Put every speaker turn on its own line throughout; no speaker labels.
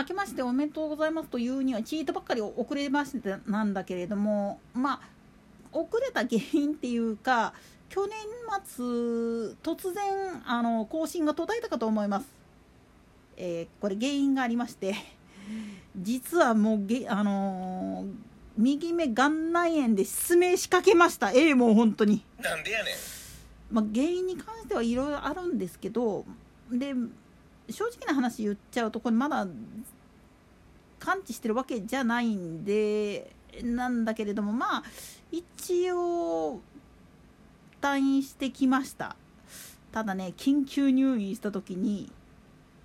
明けましておめでとうございますというにはチートばっかり遅れましてなんだけれどもまあ遅れた原因っていうか去年末突然あの更新が途絶えたかと思います、えー、これ原因がありまして実はもうげあのー、右目眼内炎で失明しかけました。ええー、もう本当に。
なんでやねん。
まあ、原因に関してはいろいろあるんですけどで正直な話言っちゃうとこれまだ完治してるわけじゃないんでなんだけれどもまあ一応退院してきました。ただね緊急入院した時に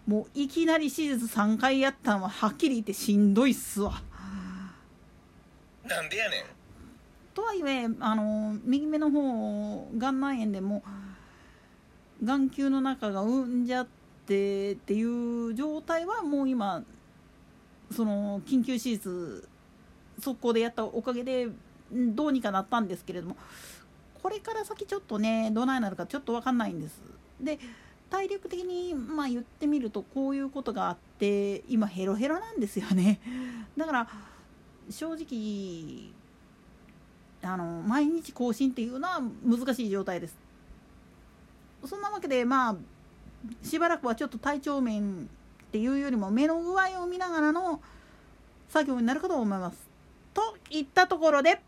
もういきなり手術3回やったのははっきり言ってしんどいっすわ。
なんでやねん
とはいえあの右目の方眼内炎でも眼球の中が産んじゃってっていう状態はもう今その緊急手術速攻でやったおかげでどうにかなったんですけれどもこれから先ちょっとねどないなるかちょっと分かんないんです。で体力的にまあ言ってみるとこういうことがあって今ヘロヘロなんですよね だから正直あの毎日更新っていうのは難しい状態ですそんなわけでまあしばらくはちょっと体調面っていうよりも目の具合を見ながらの作業になるかと思います。といったところで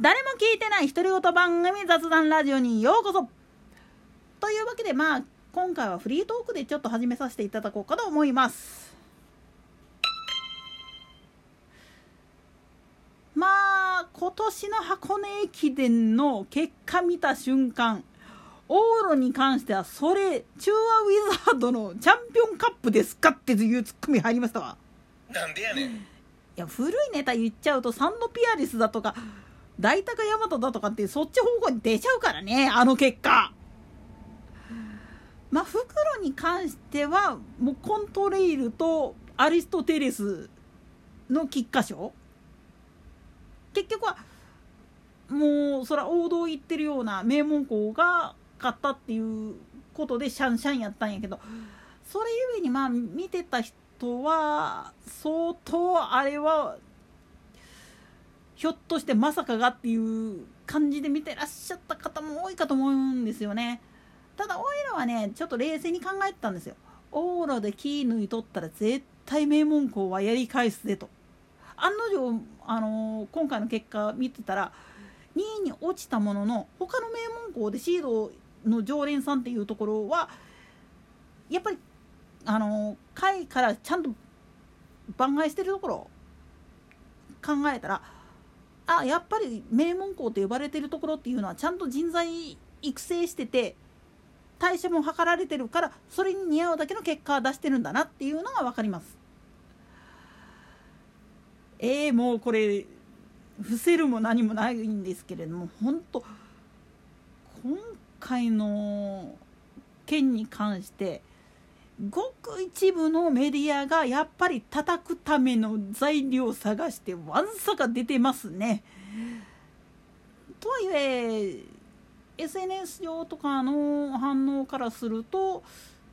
誰も聞いてない独り言番組雑談ラジオにようこそ。というわけでまあ今回はフリートークでちょっと始めさせていただこうかと思います。今年の箱根駅伝の結果見た瞬間往路に関してはそれ中和ウィザードのチャンピオンカップですかっていうツッコミ入りましたわ。
なんでやねん。い
や古いネタ言っちゃうとサンドピアリスだとか大高大和だとかってそっち方向に出ちゃうからねあの結果。まあ袋に関してはもうコントレイルとアリストテレスの菊花賞結局はもうそら王道行ってるような名門校が勝ったっていうことでシャンシャンやったんやけどそれゆえにまあ見てた人は相当あれはひょっとしてまさかがっていう感じで見てらっしゃった方も多いかと思うんですよね。ただおいらはねちょっと冷静に考えてたんですよ。往路でキー抜いとったら絶対名門校はやり返すでと。案の定、あのー、今回の結果見てたら2位に落ちたものの他の名門校でシードの常連さんっていうところはやっぱりあのー、下位からちゃんと番外してるところ考えたらあやっぱり名門校と呼ばれてるところっていうのはちゃんと人材育成してて代謝も図られてるからそれに似合うだけの結果を出してるんだなっていうのが分かります。えー、もうこれ伏せるも何もないんですけれども本当今回の件に関してごく一部のメディアがやっぱり叩くための材料を探してわんさか出てますね。とはいえ SNS 上とかの反応からすると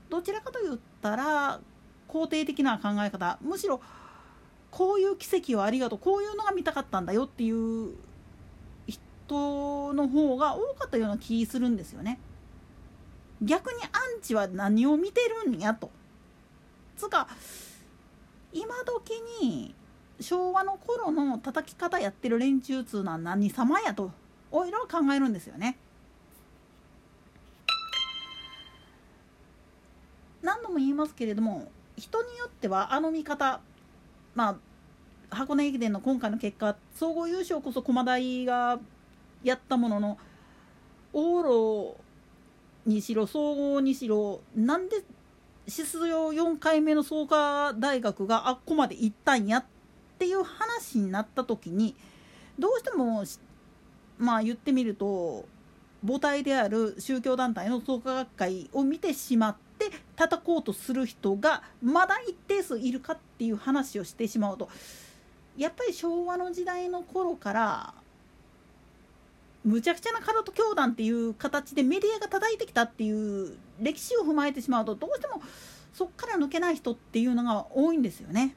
どちらかと言ったら肯定的な考え方むしろこういう奇跡をありがとうこういうのが見たかったんだよっていう人の方が多かったような気するんですよね。逆にアンチは何を見てるんやと。つか今時に昭和の頃の叩き方やってる連中つうのは何様やとおいらは考えるんですよね。何度も言いますけれども人によってはあの見方まあ箱根駅伝の今回の結果総合優勝こそ駒大がやったものの往路にしろ総合にしろなんで出場4回目の創価大学があっこまで行ったんやっていう話になった時にどうしてもまあ言ってみると母体である宗教団体の創価学会を見てしまって叩こうとする人がまだ一定数いるかっていう話をしてしまうと。やっぱり昭和の時代の頃からむちゃくちゃなカルト教団っていう形でメディアが叩いてきたっていう歴史を踏まえてしまうとどうしてもそっから抜けない人っていうのが多いんですよね。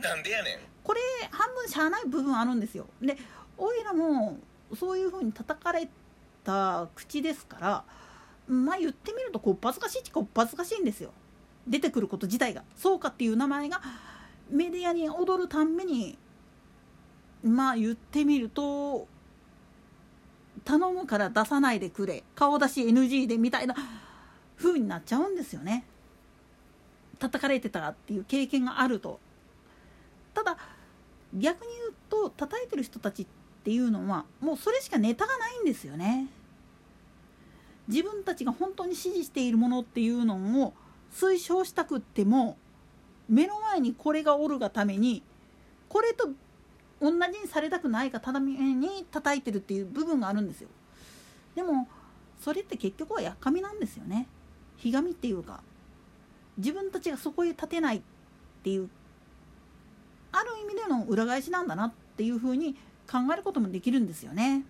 なんでやねん
これ半分しゃあない部分あるんですよ。でおいらもそういうふうに叩かれた口ですからまあ言ってみるとこっぱずかしいっちこっぱずかしいんですよ。出てくること自体がそうかっていう名前がメディアに踊るたんびにまあ言ってみると頼むから出さないでくれ顔出し NG でみたいな風になっちゃうんですよね。叩かれてたっていう経験があると。ただ逆に言うと叩いてる人たちっていうのはもうそれしかネタがないんですよね。自分たちが本当に支持しているものっていうのを推奨したくっても目の前にこれがおるがためにこれと同じにされたくないがために叩いてるっていう部分があるんですよ。でもそれって結局はやっかみなんですよね。ひがみっていうか自分たちがそこへ立てないっていうある意味での裏返しなんだなっていうふうに考えることもできるんですよね。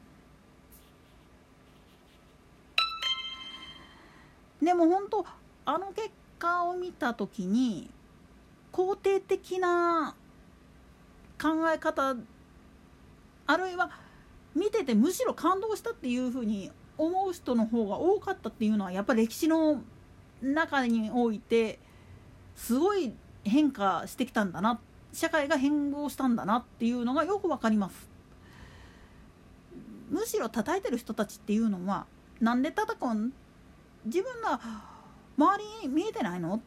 でも本当あの結果を見た時に肯定的な考え方あるいは見ててむしろ感動したっていうふうに思う人の方が多かったっていうのはやっぱり歴史の中においてすごい変化してきたんだな社会が変貌したんだなっていうのがよく分かります。むしろ叩いてる人たちっていうのはなんで叩くん？自分が周りに見えてないの？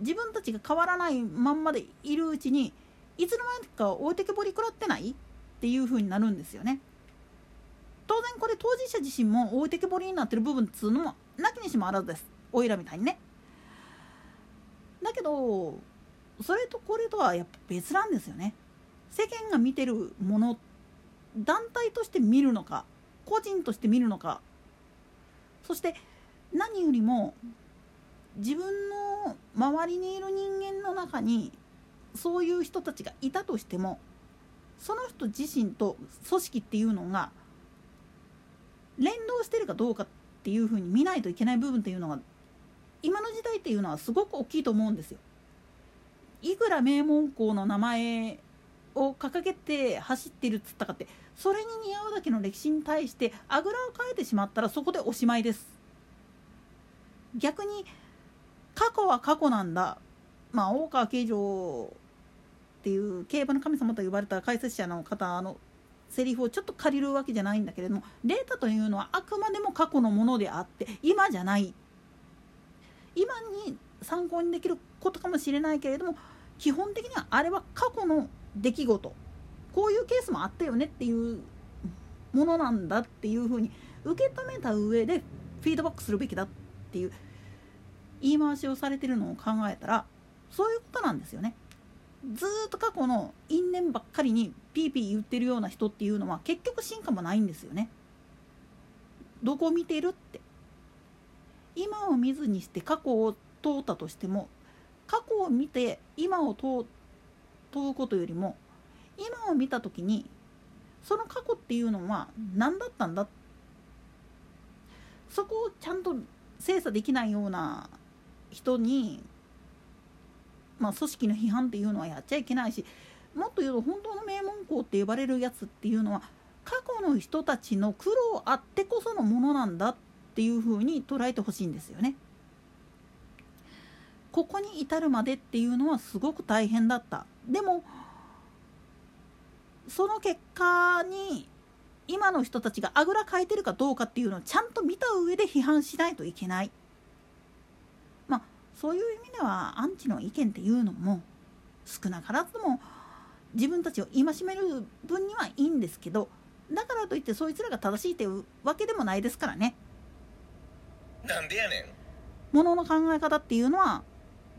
自分たちが変わらないまんまでいるうちにいつの間にか置いてけぼり食らってないっていう風になるんですよね。当然これ当事者自身も置いてけぼりになってる部分っつうのもなきにしもあらずですおいらみたいにね。だけどそれとこれとはやっぱ別なんですよね。世間が見てるもの団体として見るのか個人として見るのかそして何よりも自分の周りにいる人間の中にそういう人たちがいたとしてもその人自身と組織っていうのが連動してるかどうかっていうふうに見ないといけない部分っていうのが今の時代っていうのはすごく大きいと思うんですよ。いくら名門校の名前を掲げて走ってるっつったかってそれに似合うだけの歴史に対してあぐらをかいてしまったらそこでおしまいです。逆に過去は過去なんだ。まあ大川慶城っていう競馬の神様と呼ばれた解説者の方のセリフをちょっと借りるわけじゃないんだけれどもデータというのはあくまでも過去のものであって今じゃない。今に参考にできることかもしれないけれども基本的にはあれは過去の出来事。こういうケースもあったよねっていうものなんだっていうふうに受け止めた上でフィードバックするべきだっていう言い回しをされてるのを考えたらそういうことなんですよね。ずっと過去の因縁ばっかりにピーピー言ってるような人っていうのは結局進化もないんですよね。どこ見てるって今を見ずにして過去を問うたとしても過去を見て今を問う問うことよりも今を見た時にその過去っていうのは何だったんだそこをちゃんと精査できないような人にまあ、組織の批判っていうのはやっちゃいけないしもっと言うと本当の名門校って呼ばれるやつっていうのは過去の人たちの苦労あってこそのものなんだっていうふうに捉えてほしいんですよね。ここに至るまでっていうのはすごく大変だったでもその結果に今の人たちがあぐらかいてるかどうかっていうのをちゃんと見た上で批判しないといけないそういう意味ではアンチの意見っていうのも少なからずも自分たちを戒める分にはいいんですけどだからといってそいつらが正しいっていうわけでもないですからね。
なんでやね
ん。ものの考え方っていうのは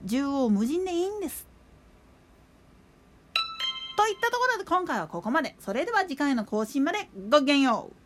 縦横無尽でいいんです。といったところで今回はここまで。それでは次回の更新までごきげんよう。